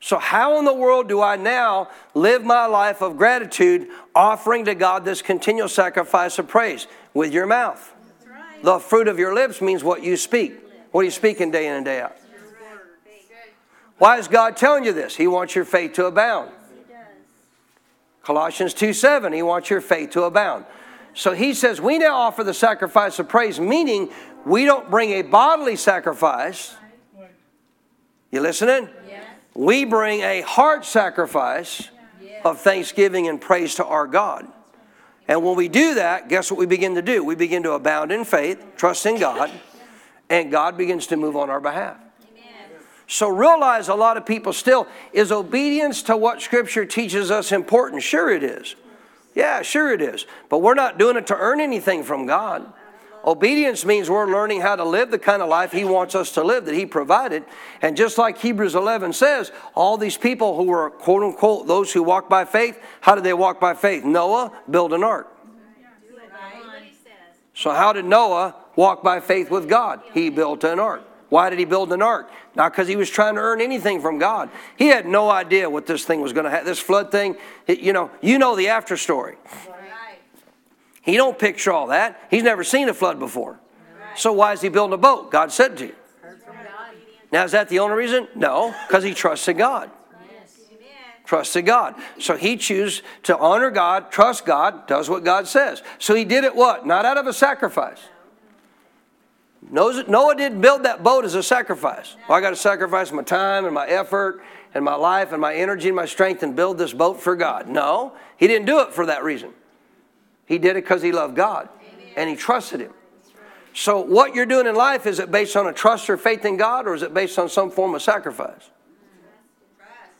S1: So, how in the world do I now live my life of gratitude, offering to God this continual sacrifice of praise? With your mouth. The fruit of your lips means what you speak. What are you speaking day in and day out? Why is God telling you this? He wants your faith to abound. Colossians 2 7, He wants your faith to abound. So He says, We now offer the sacrifice of praise, meaning we don't bring a bodily sacrifice. You listening? We bring a heart sacrifice of thanksgiving and praise to our God. And when we do that, guess what we begin to do? We begin to abound in faith, trust in God, and God begins to move on our behalf. So realize a lot of people still, is obedience to what Scripture teaches us important? Sure it is. Yeah, sure it is. But we're not doing it to earn anything from God. Obedience means we're learning how to live the kind of life He wants us to live that He provided. And just like Hebrews 11 says, all these people who were quote unquote those who walk by faith, how did they walk by faith? Noah built an ark. So, how did Noah walk by faith with God? He built an ark. Why did he build an ark? Not because he was trying to earn anything from God. He had no idea what this thing was going to have. This flood thing, you know, you know the after story. He don't picture all that. He's never seen a flood before. So why is he building a boat? God said to. You. Now is that the only reason? No, because he trusted God. Trusted God. So he chooses to honor God, trust God, does what God says. So he did it what? Not out of a sacrifice. Noah didn't build that boat as a sacrifice. Well, I got to sacrifice my time and my effort and my life and my energy and my strength and build this boat for God. No, he didn't do it for that reason. He did it because he loved God Amen. and he trusted him. So, what you're doing in life, is it based on a trust or faith in God, or is it based on some form of sacrifice?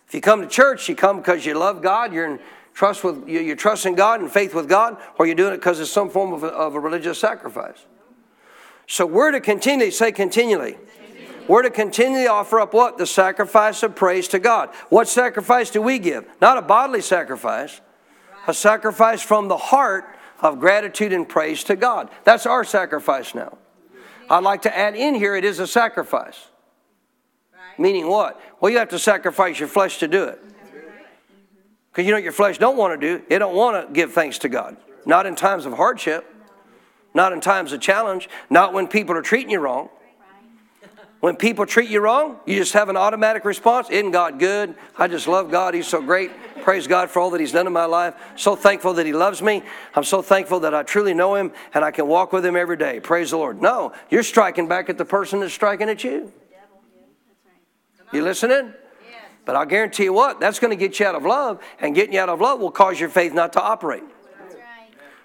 S1: If you come to church, you come because you love God, you're in Trust with you're trusting God and faith with God, or you're doing it because it's some form of a, of a religious sacrifice. So we're to continually say continually. We're to continually offer up what? The sacrifice of praise to God. What sacrifice do we give? Not a bodily sacrifice, a sacrifice from the heart of gratitude and praise to God. That's our sacrifice now. I'd like to add in here it is a sacrifice. Meaning what? Well, you have to sacrifice your flesh to do it. Because you know what your flesh don't want to do? It don't want to give thanks to God. Not in times of hardship, not in times of challenge, not when people are treating you wrong. When people treat you wrong, you just have an automatic response. Isn't God good? I just love God. He's so great. Praise God for all that He's done in my life. So thankful that He loves me. I'm so thankful that I truly know Him and I can walk with Him every day. Praise the Lord. No, you're striking back at the person that's striking at you. You listening? But I'll guarantee you what, that's going to get you out of love, and getting you out of love will cause your faith not to operate.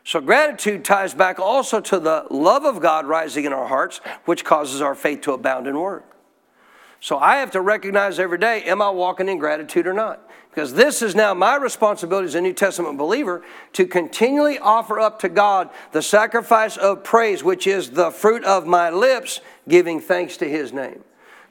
S1: So, gratitude ties back also to the love of God rising in our hearts, which causes our faith to abound in work. So, I have to recognize every day am I walking in gratitude or not? Because this is now my responsibility as a New Testament believer to continually offer up to God the sacrifice of praise, which is the fruit of my lips, giving thanks to His name.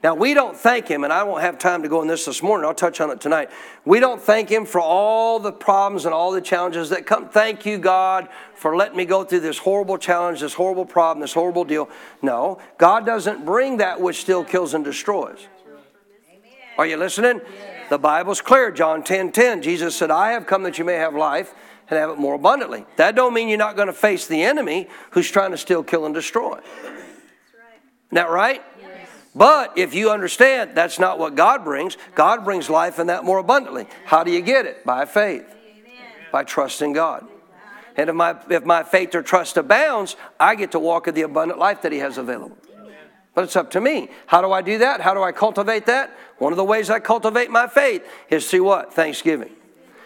S1: Now, we don't thank Him, and I won't have time to go in this this morning. I'll touch on it tonight. We don't thank Him for all the problems and all the challenges that come. Thank you, God, for letting me go through this horrible challenge, this horrible problem, this horrible deal. No, God doesn't bring that which still kills and destroys. Are you listening? The Bible's clear. John 10 10. Jesus said, I have come that you may have life and have it more abundantly. That don't mean you're not going to face the enemy who's trying to still kill, and destroy. Isn't that right? But if you understand that's not what God brings, God brings life and that more abundantly. How do you get it? By faith, by trusting God. And if my, if my faith or trust abounds, I get to walk in the abundant life that He has available. But it's up to me. How do I do that? How do I cultivate that? One of the ways I cultivate my faith is through what? Thanksgiving.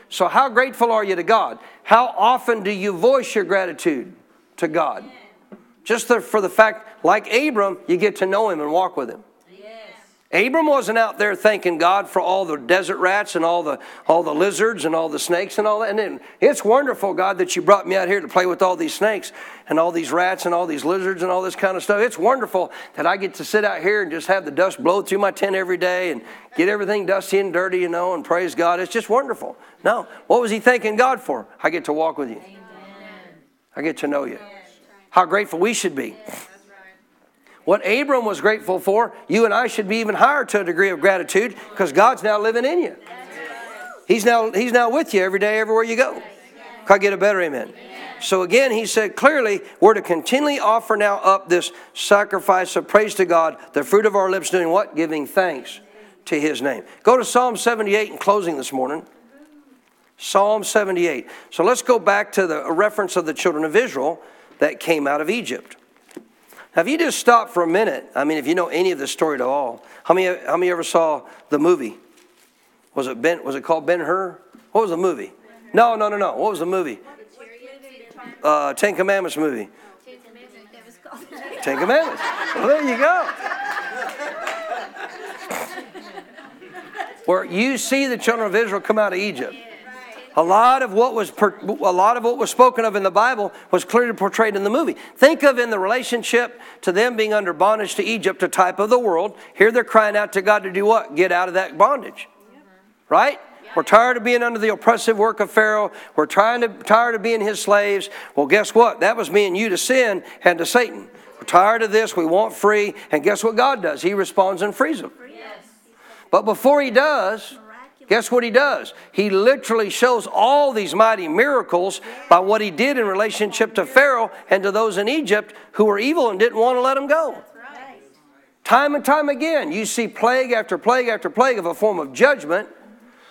S1: So, how grateful are you to God? How often do you voice your gratitude to God? Just for the fact, like Abram, you get to know him and walk with him. Abram wasn't out there thanking God for all the desert rats and all the all the lizards and all the snakes and all that. And then it's wonderful, God, that you brought me out here to play with all these snakes and all these rats and all these lizards and all this kind of stuff. It's wonderful that I get to sit out here and just have the dust blow through my tent every day and get everything dusty and dirty, you know, and praise God. It's just wonderful. No, what was he thanking God for? I get to walk with you. Amen. I get to know you how grateful we should be. What Abram was grateful for, you and I should be even higher to a degree of gratitude because God's now living in you. He's now, he's now with you every day, everywhere you go. Can I get a better amen? So again, he said clearly, we're to continually offer now up this sacrifice of praise to God, the fruit of our lips doing what? Giving thanks to his name. Go to Psalm 78 in closing this morning. Psalm 78. So let's go back to the reference of the children of Israel that came out of Egypt. Now, if you just stop for a minute, I mean, if you know any of the story at all, how many, how many ever saw the movie? Was it Ben? Was it called Ben Hur? What was the movie? No, no, no, no. What was the movie? Uh, Ten Commandments movie. Ten Commandments. Well, there you go. Where you see the children of Israel come out of Egypt. A lot of what was per, a lot of what was spoken of in the Bible was clearly portrayed in the movie. Think of in the relationship to them being under bondage to Egypt, a type of the world. Here they're crying out to God to do what? Get out of that bondage. Right? We're tired of being under the oppressive work of Pharaoh. We're trying to, tired of being his slaves. Well, guess what? That was me and you to sin and to Satan. We're tired of this. We want free. And guess what God does? He responds and frees them. But before he does, Guess what he does? He literally shows all these mighty miracles by what he did in relationship to Pharaoh and to those in Egypt who were evil and didn't want to let him go. Time and time again, you see plague after plague after plague of a form of judgment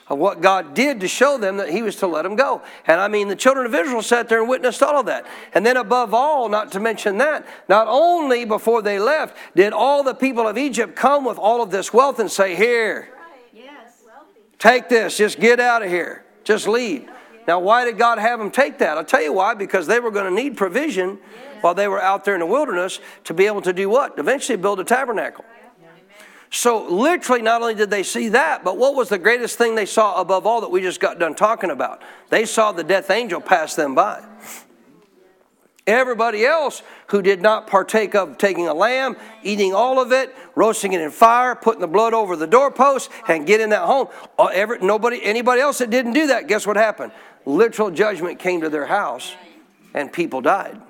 S1: of what God did to show them that He was to let them go. And I mean, the children of Israel sat there and witnessed all of that. And then, above all, not to mention that, not only before they left did all the people of Egypt come with all of this wealth and say, Here, Take this, just get out of here, just leave. Now, why did God have them take that? I'll tell you why, because they were going to need provision while they were out there in the wilderness to be able to do what? Eventually build a tabernacle. So, literally, not only did they see that, but what was the greatest thing they saw above all that we just got done talking about? They saw the death angel pass them by. Everybody else who did not partake of taking a lamb, eating all of it, roasting it in fire, putting the blood over the doorpost, and get in that home. Uh, nobody, anybody else that didn't do that, guess what happened? Literal judgment came to their house, and people died,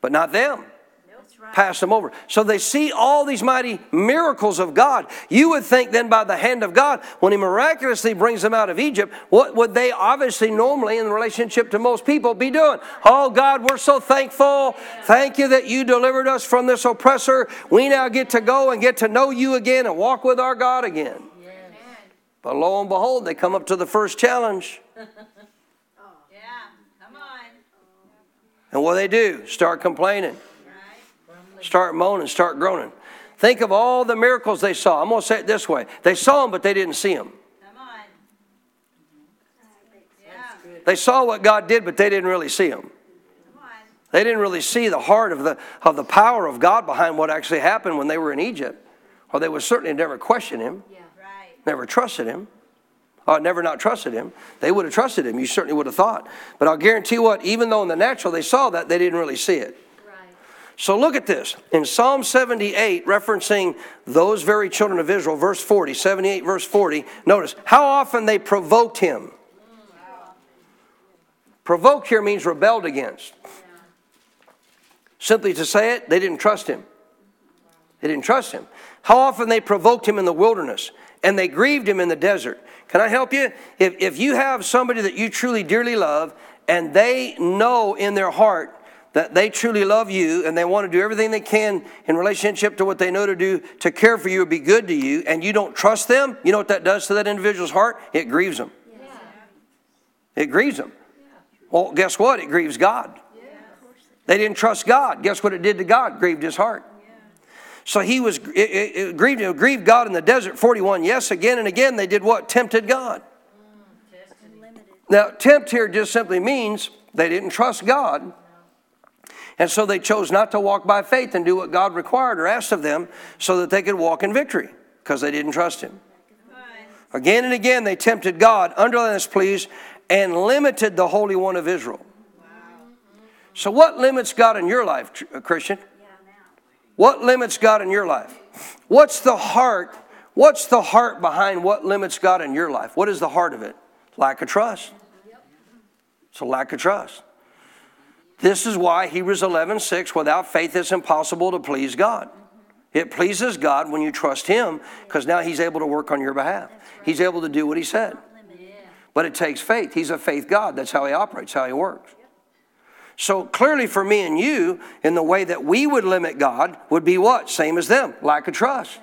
S1: but not them pass them over. So they see all these mighty miracles of God. You would think then by the hand of God, when He miraculously brings them out of Egypt, what would they obviously normally in relationship to most people be doing? Oh God, we're so thankful. Thank you that you delivered us from this oppressor. We now get to go and get to know you again and walk with our God again. But lo and behold, they come up to the first challenge. Yeah. Come on. And what do they do? Start complaining start moaning, start groaning. Think of all the miracles they saw. I'm going to say it this way they saw them, but they didn't see them. They saw what God did, but they didn't really see Him. They didn't really see the heart of the, of the power of God behind what actually happened when they were in Egypt. Or they would certainly never question Him, yeah. right. never trusted Him, or never not trusted Him. They would have trusted Him, you certainly would have thought. But I'll guarantee you what, even though in the natural they saw that, they didn't really see it. So look at this. In Psalm 78, referencing those very children of Israel, verse 40, 78, verse 40, notice how often they provoked him. Provoke here means rebelled against. Simply to say it, they didn't trust him. They didn't trust him. How often they provoked him in the wilderness and they grieved him in the desert. Can I help you? If, if you have somebody that you truly dearly love and they know in their heart that they truly love you and they want to do everything they can in relationship to what they know to do to care for you or be good to you, and you don't trust them, you know what that does to that individual's heart? It grieves them. Yeah. It grieves them. Well, guess what? It grieves God. Yeah. They didn't trust God. Guess what it did to God? Grieved his heart. So he was it, it, it grieved, it grieved God in the desert 41. Yes, again and again they did what? Tempted God. Mm, now, tempt here just simply means they didn't trust God and so they chose not to walk by faith and do what God required or asked of them so that they could walk in victory because they didn't trust Him. Again and again, they tempted God, underline this please, and limited the Holy One of Israel. So, what limits God in your life, uh, Christian? What limits God in your life? What's the heart? What's the heart behind what limits God in your life? What is the heart of it? Lack of trust. It's a lack of trust. This is why Hebrews 11, 6, without faith it's impossible to please God. It pleases God when you trust Him because now He's able to work on your behalf. He's able to do what He said. But it takes faith. He's a faith God. That's how He operates, how He works. So clearly, for me and you, in the way that we would limit God, would be what? Same as them lack of trust,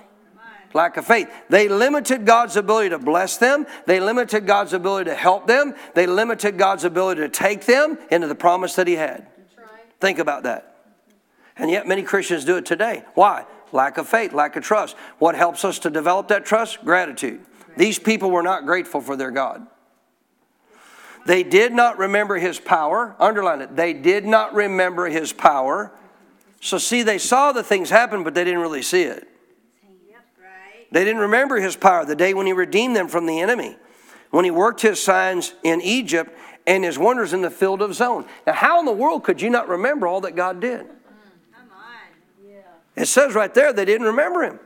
S1: lack of faith. They limited God's ability to bless them, they limited God's ability to help them, they limited God's ability to take them into the promise that He had. Think about that. And yet, many Christians do it today. Why? Lack of faith, lack of trust. What helps us to develop that trust? Gratitude. These people were not grateful for their God. They did not remember his power. Underline it. They did not remember his power. So, see, they saw the things happen, but they didn't really see it. They didn't remember his power the day when he redeemed them from the enemy, when he worked his signs in Egypt and his wonders in the field of Zoan. Now, how in the world could you not remember all that God did? It says right there they didn't remember him.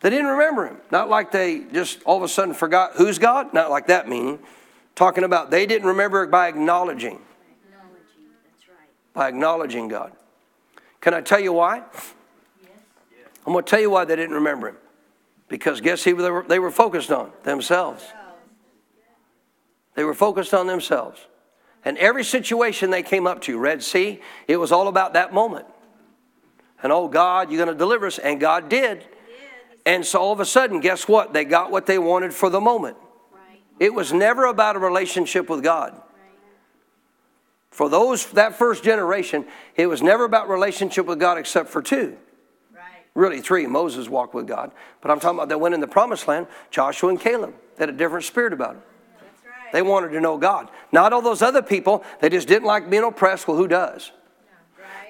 S1: They didn't remember him. Not like they just all of a sudden forgot who's God. Not like that meaning. Talking about they didn't remember it by acknowledging. By acknowledging God. Can I tell you why? I'm going to tell you why they didn't remember him. Because guess who they were, they were focused on? Themselves. They were focused on themselves. And every situation they came up to, Red Sea, it was all about that moment. And oh, God, you're going to deliver us. And God did. And so all of a sudden, guess what? They got what they wanted for the moment. It was never about a relationship with God. For those that first generation, it was never about relationship with God except for two. Really, three. Moses walked with God. But I'm talking about that went in the promised land, Joshua and Caleb. They had a different spirit about them. They wanted to know God. Not all those other people, they just didn't like being oppressed. Well, who does?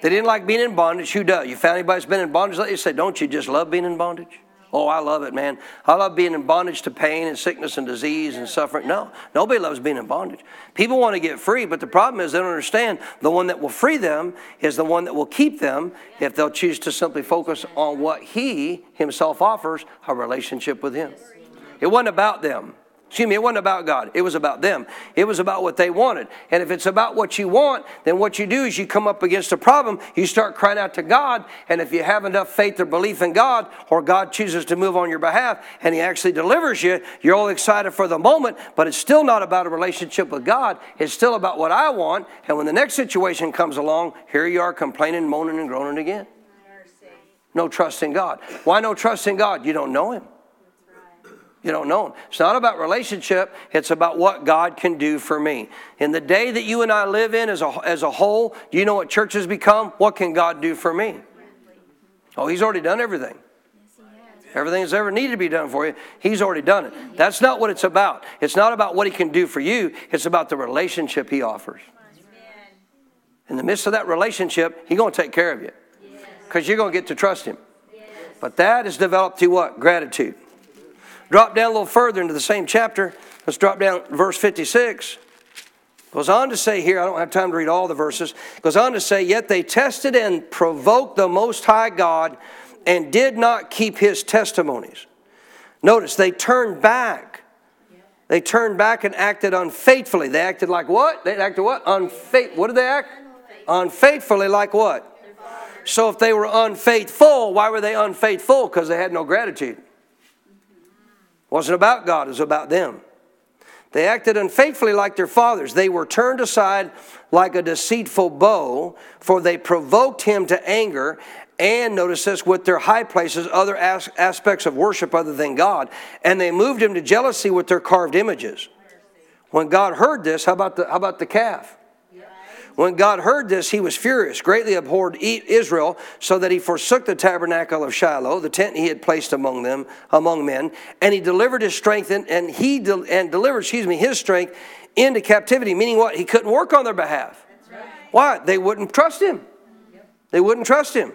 S1: They didn't like being in bondage. Who does? You found anybody that's been in bondage? Let you say, don't you just love being in bondage? Oh, I love it, man. I love being in bondage to pain and sickness and disease and suffering. No, nobody loves being in bondage. People want to get free, but the problem is they don't understand the one that will free them is the one that will keep them if they'll choose to simply focus on what He Himself offers a relationship with Him. It wasn't about them. Excuse me, it wasn't about God. It was about them. It was about what they wanted. And if it's about what you want, then what you do is you come up against a problem, you start crying out to God, and if you have enough faith or belief in God, or God chooses to move on your behalf and He actually delivers you, you're all excited for the moment, but it's still not about a relationship with God. It's still about what I want. And when the next situation comes along, here you are complaining, moaning, and groaning again. No trust in God. Why no trust in God? You don't know Him. You don't know him. It's not about relationship, it's about what God can do for me. In the day that you and I live in as a, as a whole, do you know what church has become? What can God do for me? Oh, He's already done everything. Everything that's ever needed to be done for you, He's already done it. That's not what it's about. It's not about what He can do for you, it's about the relationship He offers. In the midst of that relationship, He's going to take care of you because you're going to get to trust Him. But that is developed through what? Gratitude. Drop down a little further into the same chapter. Let's drop down verse 56. Goes on to say here, I don't have time to read all the verses. Goes on to say, Yet they tested and provoked the Most High God and did not keep his testimonies. Notice, they turned back. They turned back and acted unfaithfully. They acted like what? They acted what? Unfaith. What did they act? Unfaithfully, like what? So if they were unfaithful, why were they unfaithful? Because they had no gratitude wasn't about God, it was about them. They acted unfaithfully like their fathers. They were turned aside like a deceitful bow, for they provoked him to anger. And notice this with their high places, other as- aspects of worship other than God. And they moved him to jealousy with their carved images. When God heard this, how about the, how about the calf? When God heard this, he was furious, greatly abhorred Israel, so that he forsook the tabernacle of Shiloh, the tent he had placed among them, among men, and he delivered his strength in, and he de- and delivered, excuse me, his strength into captivity. Meaning what? He couldn't work on their behalf. Right. Why? They wouldn't trust him. They wouldn't trust him.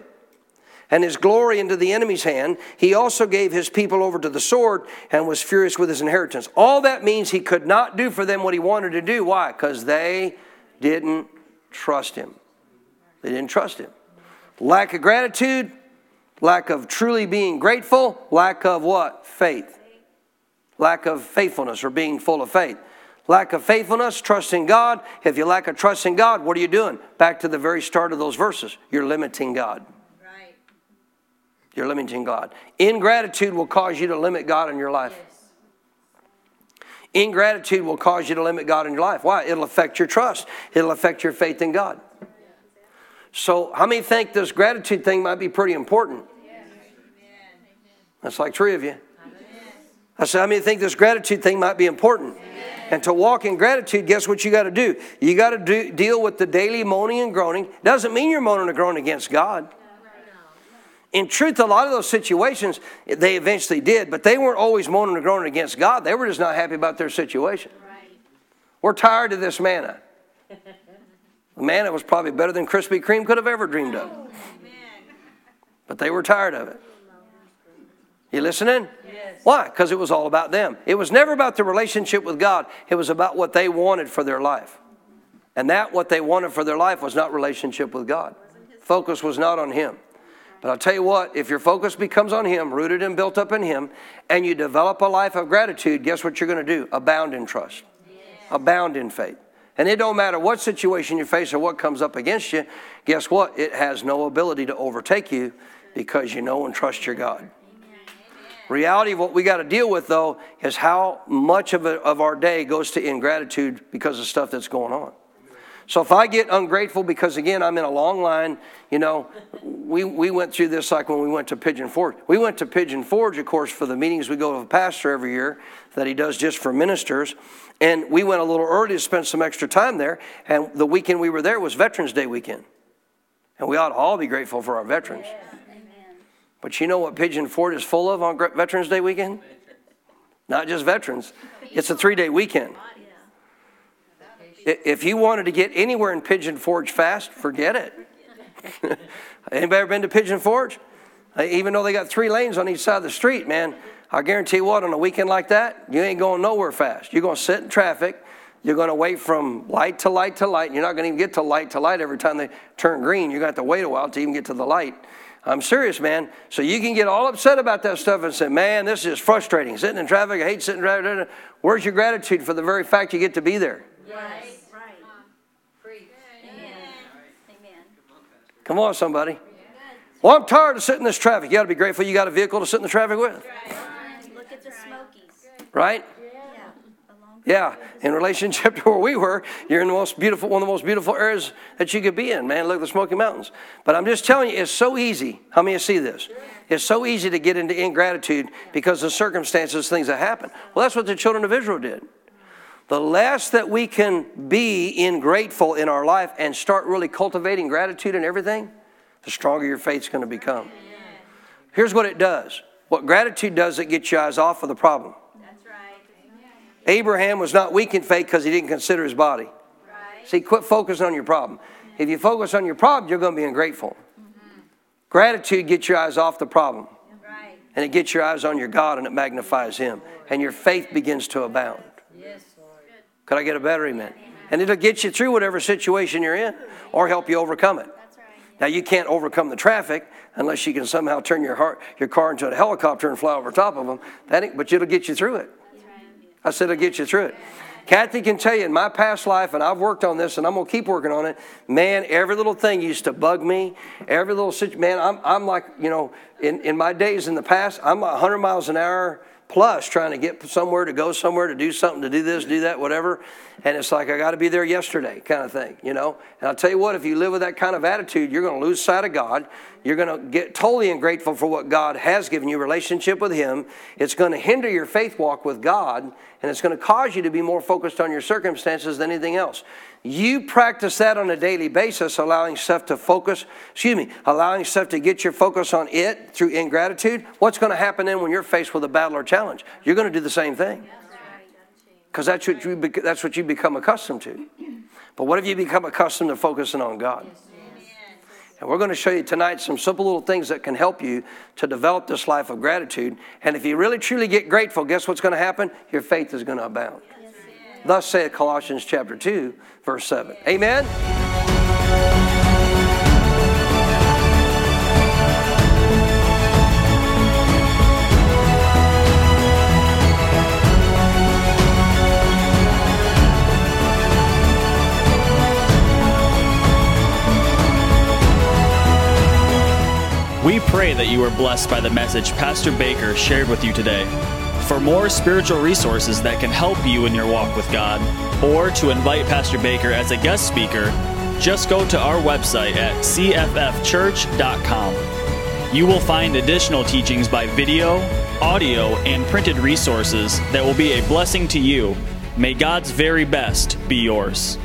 S1: And his glory into the enemy's hand. He also gave his people over to the sword and was furious with his inheritance. All that means he could not do for them what he wanted to do. Why? Because they didn't trust him. They didn't trust him. Lack of gratitude, lack of truly being grateful, lack of what? Faith. Lack of faithfulness or being full of faith. Lack of faithfulness, trusting God. If you lack a trust in God, what are you doing? Back to the very start of those verses. You're limiting God. Right. You're limiting God. Ingratitude will cause you to limit God in your life. Ingratitude will cause you to limit God in your life. Why? It'll affect your trust, it'll affect your faith in God. So, how many think this gratitude thing might be pretty important? That's like three of you. I said, how many think this gratitude thing might be important? And to walk in gratitude, guess what you got to do? You got to deal with the daily moaning and groaning. Doesn't mean you're moaning and groaning against God. In truth, a lot of those situations they eventually did, but they weren't always moaning and groaning against God. They were just not happy about their situation. Right. We're tired of this manna. the manna was probably better than Krispy Kreme could have ever dreamed of. But they were tired of it. You listening? Yes. Why? Because it was all about them. It was never about the relationship with God, it was about what they wanted for their life. And that, what they wanted for their life, was not relationship with God. Focus was not on Him. But I'll tell you what, if your focus becomes on Him, rooted and built up in Him, and you develop a life of gratitude, guess what you're going to do? Abound in trust, abound in faith. And it don't matter what situation you face or what comes up against you, guess what? It has no ability to overtake you because you know and trust your God. Reality of what we got to deal with, though, is how much of, it, of our day goes to ingratitude because of stuff that's going on. So if I get ungrateful because, again, I'm in a long line, you know, we, we went through this like when we went to Pigeon Forge. We went to Pigeon Forge, of course, for the meetings we go to a pastor every year that he does just for ministers. And we went a little early to spend some extra time there. And the weekend we were there was Veterans Day weekend. And we ought to all be grateful for our veterans. But you know what Pigeon Forge is full of on Veterans Day weekend? Not just veterans, it's a three day weekend. If you wanted to get anywhere in Pigeon Forge fast, forget it. Anybody ever been to Pigeon Forge? Uh, even though they got three lanes on each side of the street, man, I guarantee you what, on a weekend like that, you ain't going nowhere fast. You're going to sit in traffic. You're going to wait from light to light to light. You're not going to even get to light to light every time they turn green. You're going to have to wait a while to even get to the light. I'm serious, man. So you can get all upset about that stuff and say, man, this is frustrating. Sitting in traffic, I hate sitting in traffic. Where's your gratitude for the very fact you get to be there?
S2: Right. Right. Amen. Amen.
S1: Come on, somebody. Well, I'm tired of sitting in this traffic. You got to be grateful you got a vehicle to sit in the traffic with,
S2: Look at the Smokies.
S1: right?
S2: Yeah.
S1: Yeah, in relationship to where we were, you're in the most beautiful, one of the most beautiful areas that you could be in, man. Look at the Smoky Mountains. But I'm just telling you, it's so easy. How many of you see this? It's so easy to get into ingratitude because of circumstances, things that happen. Well, that's what the children of Israel did. The less that we can be ingrateful in our life and start really cultivating gratitude and everything, the stronger your faith's going to become. Here's what it does. What gratitude does, it gets your eyes off of the problem.
S2: That's right.
S1: Abraham was not weak in faith because he didn't consider his body.
S2: Right.
S1: See, quit focusing on your problem. If you focus on your problem, you're going to be ungrateful. Mm-hmm. Gratitude gets your eyes off the problem,
S2: Right.
S1: and it gets your eyes on your God, and it magnifies Him, and your faith begins to abound. Could I get a better amen? And it'll get you through whatever situation you're in, or help you overcome it. Now you can't overcome the traffic unless you can somehow turn your heart, your car into a helicopter and fly over top of them. That ain't, but it'll get you through it. I said it'll get you through it. Kathy can tell you in my past life, and I've worked on this, and I'm gonna keep working on it. Man, every little thing used to bug me. Every little situation, man, I'm, I'm like, you know, in, in my days in the past, I'm 100 miles an hour plus trying to get somewhere to go somewhere to do something to do this do that whatever. And it's like i got to be there yesterday kind of thing you know? And i'll tell you what if you live with that kind of attitude you're going to lose sight of god. You're going to get totally ungrateful for what god has given you relationship with him. It's going to hinder your faith walk with god and it's going to cause you to be more focused on your circumstances than anything else you practice that on a daily basis allowing stuff to focus excuse me allowing stuff to get your focus on it through ingratitude what's going to happen then when you're faced with a battle or challenge you're going to do the same thing because that's what you that's what you become accustomed to. But what if you become accustomed to focusing on God? And we're going to show you tonight some simple little things that can help you to develop this life of gratitude. And if you really truly get grateful, guess what's going to happen? Your faith is going to abound. Thus saith Colossians chapter 2, verse 7. Amen.
S3: We pray that you were blessed by the message Pastor Baker shared with you today. For more spiritual resources that can help you in your walk with God, or to invite Pastor Baker as a guest speaker, just go to our website at cffchurch.com. You will find additional teachings by video, audio, and printed resources that will be a blessing to you. May God's very best be yours.